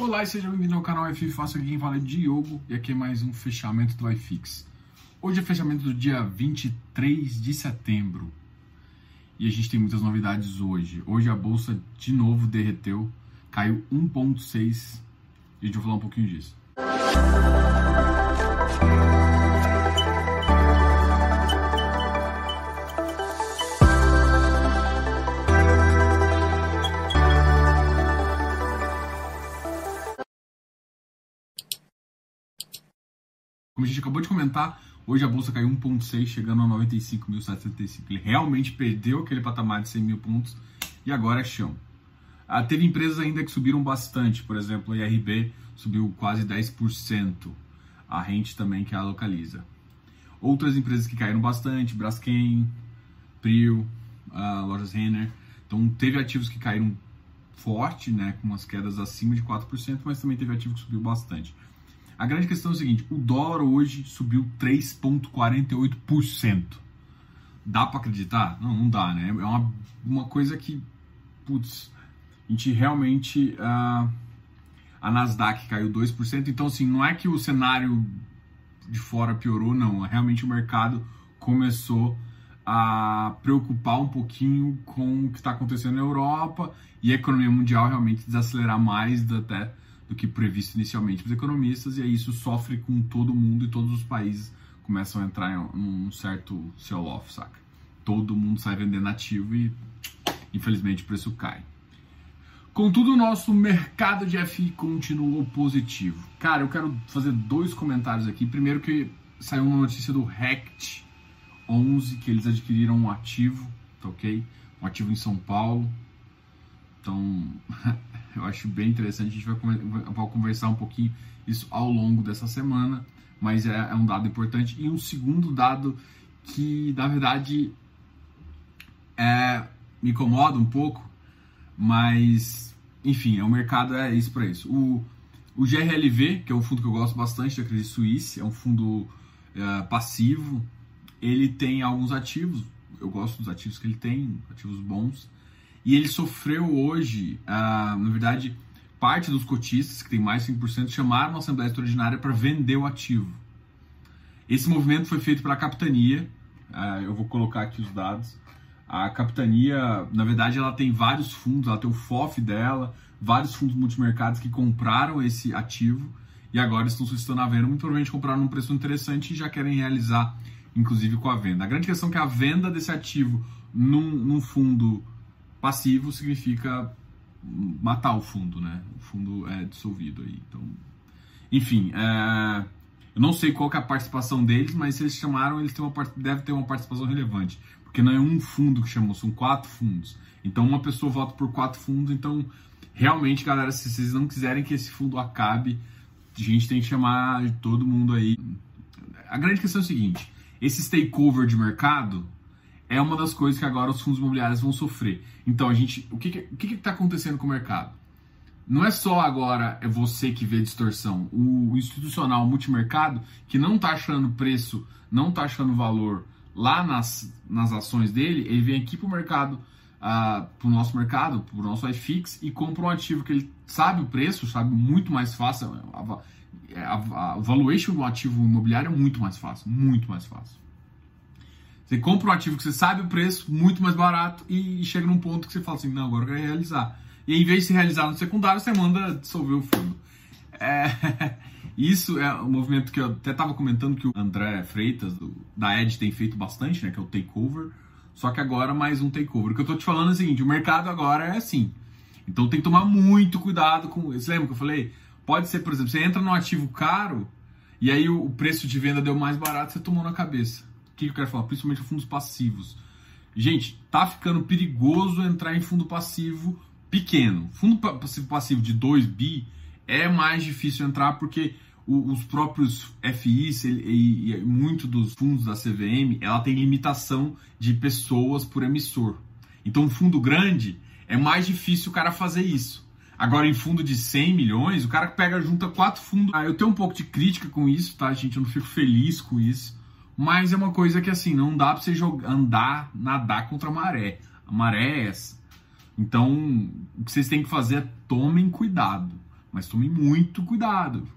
Olá e seja bem-vindo ao canal F Fácil, aqui quem fala é Diogo e aqui é mais um fechamento do iFix. Hoje é fechamento do dia 23 de setembro e a gente tem muitas novidades hoje. Hoje a bolsa de novo derreteu, caiu 1,6 e a gente vai falar um pouquinho disso. Como a gente acabou de comentar, hoje a bolsa caiu 1,6, chegando a 95.775. Ele realmente perdeu aquele patamar de 100 mil pontos e agora é chão. Ah, teve empresas ainda que subiram bastante, por exemplo, a IRB subiu quase 10%, a Rente também, que é a localiza. Outras empresas que caíram bastante, Braskem, Prio, uh, Lojas Renner. Então, teve ativos que caíram forte, né, com umas quedas acima de 4%, mas também teve ativo que subiu bastante. A grande questão é o seguinte: o dólar hoje subiu 3,48%. Dá para acreditar? Não, não dá, né? É uma, uma coisa que, putz, a gente realmente. Uh, a Nasdaq caiu 2%. Então, assim, não é que o cenário de fora piorou, não. Realmente o mercado começou a preocupar um pouquinho com o que está acontecendo na Europa e a economia mundial realmente desacelerar mais até do que previsto inicialmente para os economistas, e aí isso sofre com todo mundo e todos os países começam a entrar em um certo sell-off, saca? Todo mundo sai vendendo ativo e infelizmente o preço cai. Contudo, o nosso mercado de FI continuou positivo. Cara, eu quero fazer dois comentários aqui. Primeiro que saiu uma notícia do Rect 11 que eles adquiriram um ativo, tá ok? Um ativo em São Paulo. Então, eu acho bem interessante. A gente vai, vai conversar um pouquinho isso ao longo dessa semana, mas é, é um dado importante. E um segundo dado que, na verdade, é, me incomoda um pouco, mas, enfim, o mercado é isso para isso. O, o GRLV, que é um fundo que eu gosto bastante da Credit Suisse, é um fundo é, passivo, ele tem alguns ativos, eu gosto dos ativos que ele tem, ativos bons, e ele sofreu hoje, ah, na verdade, parte dos cotistas, que tem mais de 5%, chamaram a Assembleia Extraordinária para vender o ativo. Esse movimento foi feito pela capitania, ah, eu vou colocar aqui os dados. A capitania, na verdade, ela tem vários fundos, ela tem o FOF dela, vários fundos multimercados que compraram esse ativo e agora estão solicitando a venda. Muito provavelmente compraram num preço interessante e já querem realizar, inclusive, com a venda. A grande questão é que a venda desse ativo num, num fundo Passivo significa matar o fundo, né? O fundo é dissolvido aí. Então, enfim, é... eu não sei qual é a participação deles, mas se eles chamaram, eles têm uma, devem ter uma participação relevante, porque não é um fundo que chamou, são quatro fundos. Então, uma pessoa vota por quatro fundos. Então, realmente, galera, se vocês não quiserem que esse fundo acabe, a gente tem que chamar todo mundo aí. A grande questão é o seguinte: esse takeover de mercado é uma das coisas que agora os fundos imobiliários vão sofrer. Então, a gente, o que o que está acontecendo com o mercado? Não é só agora é você que vê distorção. O institucional, o multimercado, que não está achando preço, não está achando valor lá nas, nas ações dele, ele vem aqui para o mercado, uh, ah, para o nosso mercado, para o nosso iFix, e compra um ativo que ele sabe o preço, sabe muito mais fácil. A, a, a, o valuation do ativo imobiliário é muito mais fácil, muito mais fácil. Você compra um ativo que você sabe o preço, muito mais barato, e chega num ponto que você fala assim, não, agora eu quero realizar. E em vez de se realizar no secundário, você manda dissolver o fundo. É, isso é um movimento que eu até estava comentando que o André Freitas, do, da Ed, tem feito bastante, né? Que é o takeover. Só que agora mais um takeover. O que eu estou te falando é o seguinte, o mercado agora é assim. Então tem que tomar muito cuidado com. Você lembra que eu falei? Pode ser, por exemplo, você entra num ativo caro e aí o preço de venda deu mais barato, você tomou na cabeça que eu quero falar? Principalmente fundos passivos. Gente, tá ficando perigoso entrar em fundo passivo pequeno. Fundo passivo passivo de 2 bi é mais difícil entrar porque os próprios FIs e, muito dos fundos da CVM, ela tem limitação de pessoas por emissor. Então, um fundo grande é mais difícil o cara fazer isso. Agora, em fundo de 100 milhões, o cara pega, junta quatro fundos. Ah, eu tenho um pouco de crítica com isso, tá, gente? Eu não fico feliz com isso. Mas é uma coisa que assim, não dá pra você jogar, andar, nadar contra a maré. A maré é essa. Então, o que vocês têm que fazer é tomem cuidado. Mas tome muito cuidado.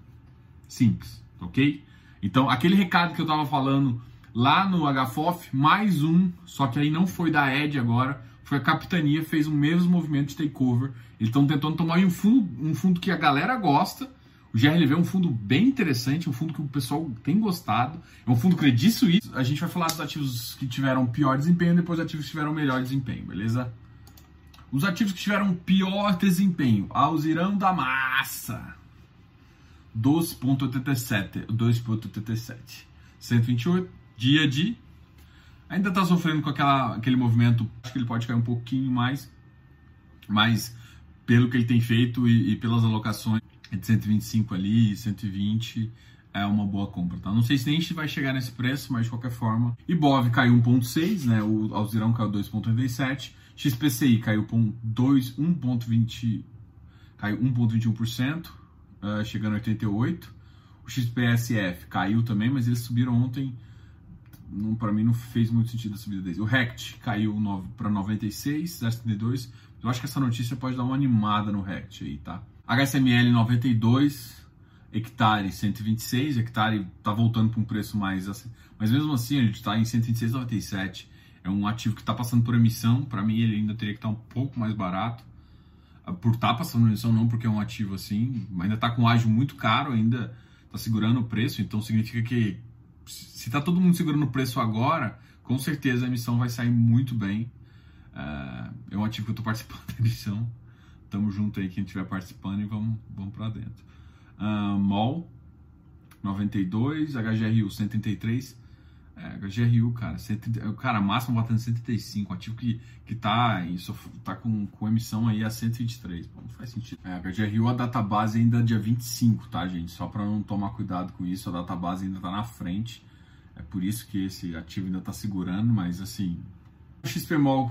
Simples, ok? Então, aquele recado que eu estava falando lá no HFOF, mais um, só que aí não foi da Ed agora, foi a capitania, fez o mesmo movimento de takeover. Eles estão tentando tomar um fundo, um fundo que a galera gosta. O GRLV é um fundo bem interessante, um fundo que o pessoal tem gostado. É um fundo Credit Suisse. A gente vai falar dos ativos que tiveram pior desempenho, depois dos ativos que tiveram melhor desempenho, beleza? Os ativos que tiveram pior desempenho. Alzirão da Massa. 2.87. 2.87. 128. Dia de ainda está sofrendo com aquela, aquele movimento. Acho que ele pode cair um pouquinho mais, mas pelo que ele tem feito e, e pelas alocações de 125 ali, 120 é uma boa compra, tá? Não sei se nem a gente vai chegar nesse preço, mas de qualquer forma. Ibov caiu 1.6, né? O Alzirão caiu 2.87, XPCI caiu 1.20 caiu 1.21%, uh, chegando a 88. O XPSF caiu também, mas eles subiram ontem para mim não fez muito sentido a subida deles. O Rect caiu para 96, 0,72. Eu acho que essa notícia pode dar uma animada no Rect aí, tá? HSML 92, hectare 126, hectare tá voltando para um preço mais assim, mas mesmo assim ele está em 126,97. É um ativo que está passando por emissão, para mim ele ainda teria que estar tá um pouco mais barato. Ah, por estar tá passando por emissão não porque é um ativo assim, ainda está com ágio muito caro, ainda está segurando o preço, então significa que se está todo mundo segurando o preço agora, com certeza a emissão vai sair muito bem. Uh, é um ativo que eu estou participando da emissão. Tamo junto aí, quem estiver participando e vamos, vamos para dentro. Uh, MOL 92, HGRU 133. É, HGRU, cara, 130, cara, máximo batendo 135, ativo que, que tá, em, tá com, com emissão aí a 123. Pô, não faz sentido. É, HGRU, a database ainda é dia 25, tá, gente? Só para não tomar cuidado com isso, a database ainda tá na frente. É por isso que esse ativo ainda tá segurando, mas assim. XPMOL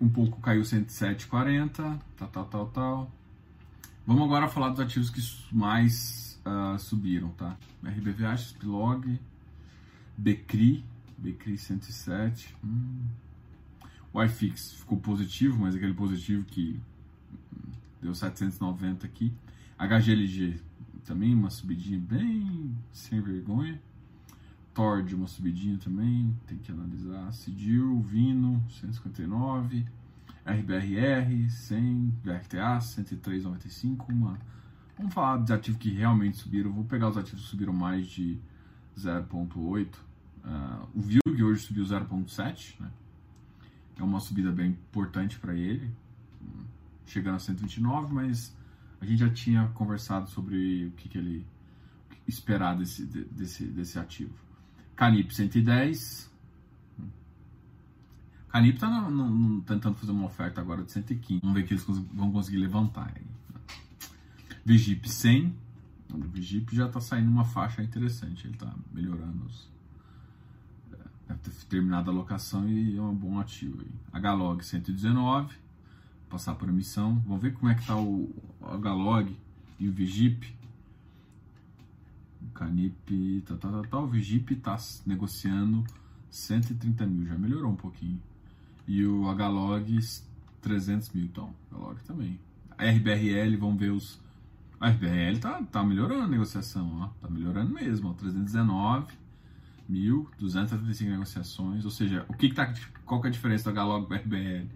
um pouco caiu 107,40, tal, tal, tal, tal. Vamos agora falar dos ativos que mais uh, subiram, tá? RBVA, XPlog, Becri, Becri 107. Hum. O iFix ficou positivo, mas aquele positivo que hum, deu 790 aqui. HGLG também uma subidinha bem sem vergonha. Tord uma subidinha também, tem que analisar. Cidil, Vino 159. RBRR 100, VRTA 103,95. Uma... Vamos falar dos ativos que realmente subiram. Vou pegar os ativos que subiram mais de 0,8 Uh, o Vilg hoje subiu 0,7, né? É uma subida bem importante para ele, chegando a 129, mas a gente já tinha conversado sobre o que, que ele esperar desse, desse, desse ativo. Canip 110. Canip está tentando fazer uma oferta agora de 115. Vamos ver que eles vão conseguir levantar. Aí. Vigip 100. O Vigip já está saindo uma faixa interessante. Ele está melhorando os, Deve ter terminado a locação e é um bom ativo. HLOG 119, passar por emissão. Vamos ver como é que está o HLOG e o Vigip. Canip, tá, tá, tá, tá. O Vigip está negociando 130 mil, já melhorou um pouquinho. E o HLOG 300 mil, então. HLOG também. A RBRL, vamos ver os. A RBRL tá, tá melhorando a negociação, ó. Tá melhorando mesmo, ó. 319 1.275 negociações, ou seja, o que, que tá, qual que é a diferença do Galog para o RBRL?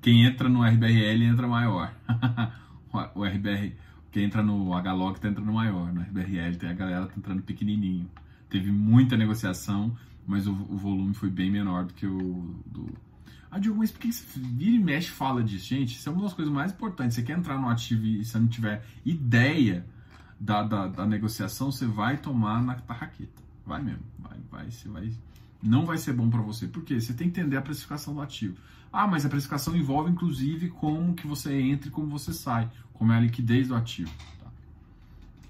Quem entra no RBRL entra maior. o RBR, quem entra no Hlog está entrando maior, no RBRL tem a galera tá entrando pequenininho. Teve muita negociação, mas o, o volume foi bem menor do que o do... Ah, Diogo, mas por que você vira e mexe fala disso? Gente, isso é uma das coisas mais importantes. Você quer entrar no ativo e você não tiver ideia da, da, da negociação, você vai tomar na tarraqueta. Vai mesmo, vai, vai, você vai. Não vai ser bom para você. Por quê? Você tem que entender a precificação do ativo. Ah, mas a precificação envolve inclusive como que você entra e como você sai, como é a liquidez do ativo. Tá?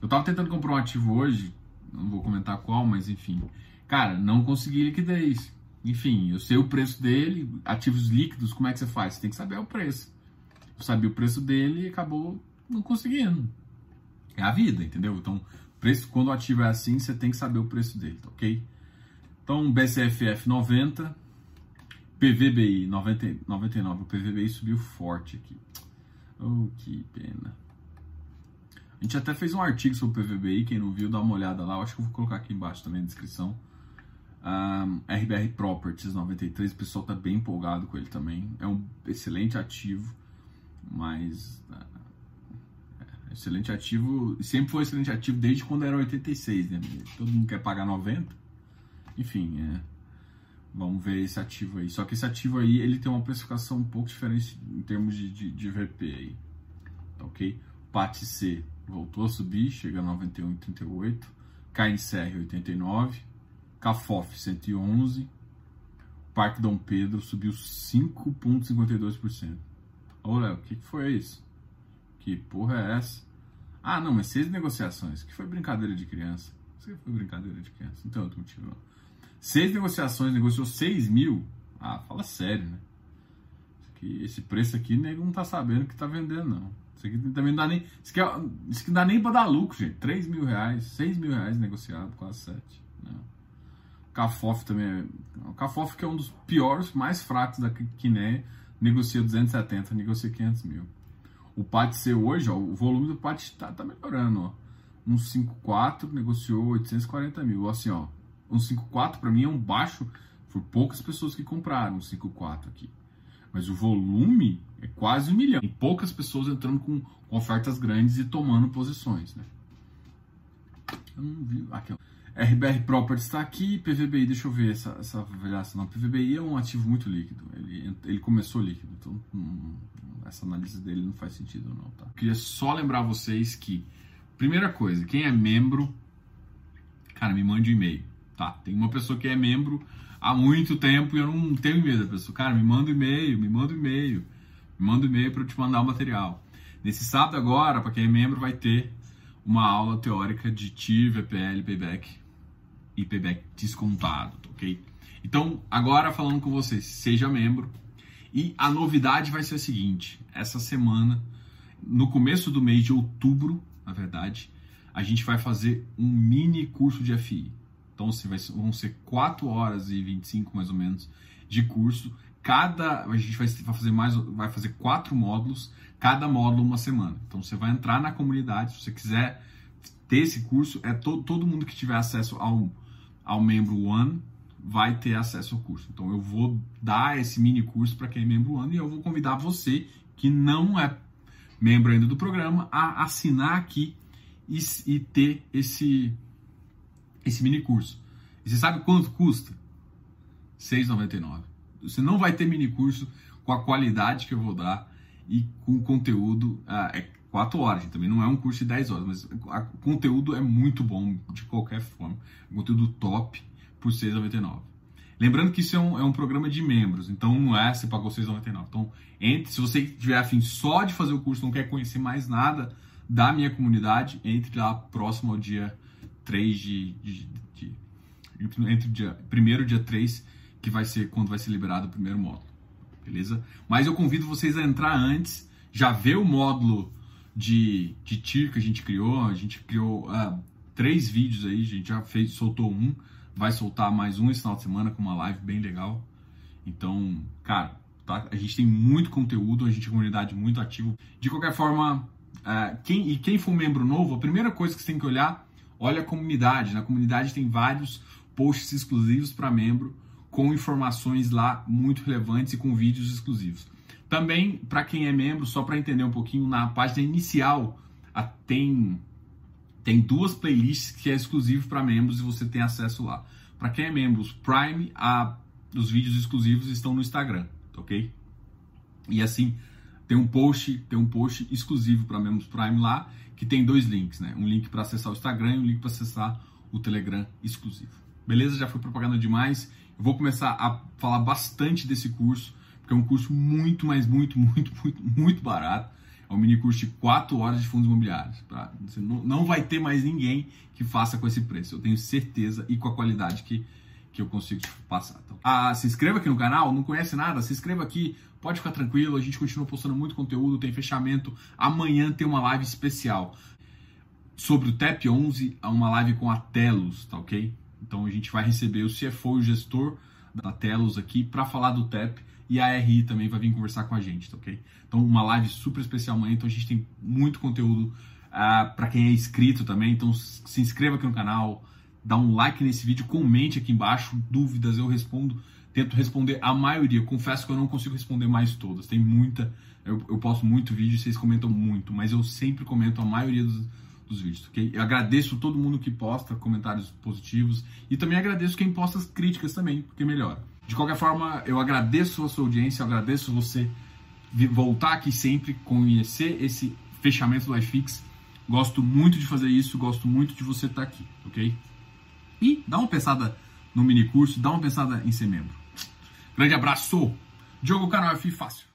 Eu tava tentando comprar um ativo hoje, não vou comentar qual, mas enfim. Cara, não consegui liquidez. Enfim, eu sei o preço dele, ativos líquidos, como é que você faz? Você tem que saber o preço. Eu sabia o preço dele e acabou não conseguindo. É a vida, entendeu? Então, Preço, quando o ativo é assim, você tem que saber o preço dele, tá ok? Então, BCFF 90, PVBI 90, 99. O PVBI subiu forte aqui. Oh, que pena. A gente até fez um artigo sobre o PVBI, quem não viu, dá uma olhada lá. Eu acho que eu vou colocar aqui embaixo também na descrição. Um, RBR Properties 93, o pessoal tá bem empolgado com ele também. É um excelente ativo, mas é, excelente ativo, sempre foi excelente ativo desde quando era 86, né? Todo mundo quer pagar 90. Enfim, é, vamos ver esse ativo aí. Só que esse ativo aí, ele tem uma precificação um pouco diferente em termos de, de, de VP aí. Tá ok? PAT-C voltou a subir, chega a 91,38. KNCR 89. CAFOF 111. Parque Dom Pedro subiu 5,52%. Ô Léo, o que, que foi isso? Que porra é essa? Ah, não, mas seis negociações. Que foi brincadeira de criança. Isso que foi brincadeira de criança. Tem outro motivo. Não. Seis negociações, negociou 6 mil. Ah, fala sério, né? Aqui, esse preço aqui, nego não tá sabendo que tá vendendo, não. Isso aqui também não dá nem. Isso aqui, é, isso aqui não dá nem pra dar lucro, gente. 3 mil reais, 6 mil reais negociado, quase 7. Não. Cafof também é. O Cafof que é um dos piores, mais fracos da Quiné, negocia 270, negocia 500 mil. O PAT-C hoje, ó, o volume do PAT tá, tá melhorando, ó. 154 negociou 840 mil. Assim, ó, 154 para mim é um baixo, foi poucas pessoas que compraram o 54 aqui. Mas o volume é quase um milhão. E poucas pessoas entrando com, com ofertas grandes e tomando posições, né? Eu não vi. Aqui, ó. RBR Properties está aqui, PVBI, deixa eu ver essa, essa. Não, PVBI é um ativo muito líquido, ele, ele começou líquido, então hum, essa análise dele não faz sentido não, tá? Queria só lembrar vocês que, primeira coisa, quem é membro, cara, me mande um e-mail, tá? Tem uma pessoa que é membro há muito tempo e eu não tenho e-mail da pessoa, cara, me manda um e-mail, me manda um e-mail, me manda um e-mail para eu te mandar o material. Nesse sábado agora, para quem é membro, vai ter uma aula teórica de TIR, VPL, Payback e Payback descontado, ok? Então, agora falando com vocês, seja membro. E a novidade vai ser a seguinte: essa semana, no começo do mês de outubro, na verdade, a gente vai fazer um mini curso de FI. Então, assim, vai, vão ser 4 horas e 25 mais ou menos de curso. Cada a gente vai fazer mais vai fazer quatro módulos, cada módulo uma semana. Então você vai entrar na comunidade, se você quiser ter esse curso, é to, todo mundo que tiver acesso ao ao membro One vai ter acesso ao curso. Então eu vou dar esse mini curso para quem é membro One e eu vou convidar você que não é membro ainda do programa a assinar aqui e, e ter esse esse mini curso. E você sabe quanto custa? R$ 6,99. Você não vai ter mini curso com a qualidade que eu vou dar e com conteúdo. Ah, é 4 horas, também não é um curso de 10 horas, mas o conteúdo é muito bom de qualquer forma. conteúdo top por R$ 6,99. Lembrando que isso é um, é um programa de membros, então não é você pagou R$ 6,99. Então, entre, se você tiver afim só de fazer o curso, não quer conhecer mais nada da minha comunidade, entre lá próximo ao dia 3 de. de, de, de entre o dia 1 e dia 3, que vai ser quando vai ser liberado o primeiro módulo. Beleza? Mas eu convido vocês a entrar antes, já ver o módulo de, de TIR que a gente criou. A gente criou uh, três vídeos aí, a gente já fez, soltou um, vai soltar mais um esse final de semana com uma live bem legal. Então, cara, tá? a gente tem muito conteúdo, a gente é uma comunidade muito ativa. De qualquer forma, uh, quem, e quem for membro novo, a primeira coisa que você tem que olhar, olha a comunidade. Na comunidade tem vários posts exclusivos para membro, com informações lá muito relevantes e com vídeos exclusivos. Também, para quem é membro, só para entender um pouquinho, na página inicial a, tem, tem duas playlists que é exclusivo para membros e você tem acesso lá. Para quem é membro, Prime, a, os vídeos exclusivos estão no Instagram, ok? E assim, tem um post, tem um post exclusivo para membros Prime lá, que tem dois links, né? Um link para acessar o Instagram e um link para acessar o Telegram exclusivo. Beleza? Já foi propaganda demais. Eu vou começar a falar bastante desse curso que é um curso muito, mas muito, muito, muito, muito barato. É um mini curso de 4 horas de fundos imobiliários. Pra, você não, não vai ter mais ninguém que faça com esse preço. Eu tenho certeza e com a qualidade que, que eu consigo te passar. Então, ah, se inscreva aqui no canal, não conhece nada, se inscreva aqui, pode ficar tranquilo, a gente continua postando muito conteúdo, tem fechamento. Amanhã tem uma live especial sobre o TEP 11, uma live com a Telos, tá ok? Então a gente vai receber o CFO e o gestor da Telos aqui para falar do TEP e a RI também vai vir conversar com a gente, tá ok? Então, uma live super especial amanhã, então a gente tem muito conteúdo Uh, para quem é inscrito também, então se inscreva aqui no canal, dá um like nesse vídeo, comente aqui embaixo, dúvidas eu respondo, tento responder a maioria. Confesso que eu não consigo responder mais todas, tem muita, eu, eu posto muito vídeo, vocês comentam muito, mas eu sempre comento a maioria dos, dos vídeos, ok? Eu agradeço todo mundo que posta comentários positivos e também agradeço quem posta as críticas também, porque melhora. De qualquer forma, eu agradeço a sua audiência, agradeço você voltar aqui sempre, conhecer esse fechamento do iFix. Gosto muito de fazer isso, gosto muito de você estar aqui, ok? E dá uma pensada no mini curso, dá uma pensada em ser membro. Grande abraço! Diogo Canal F Fácil.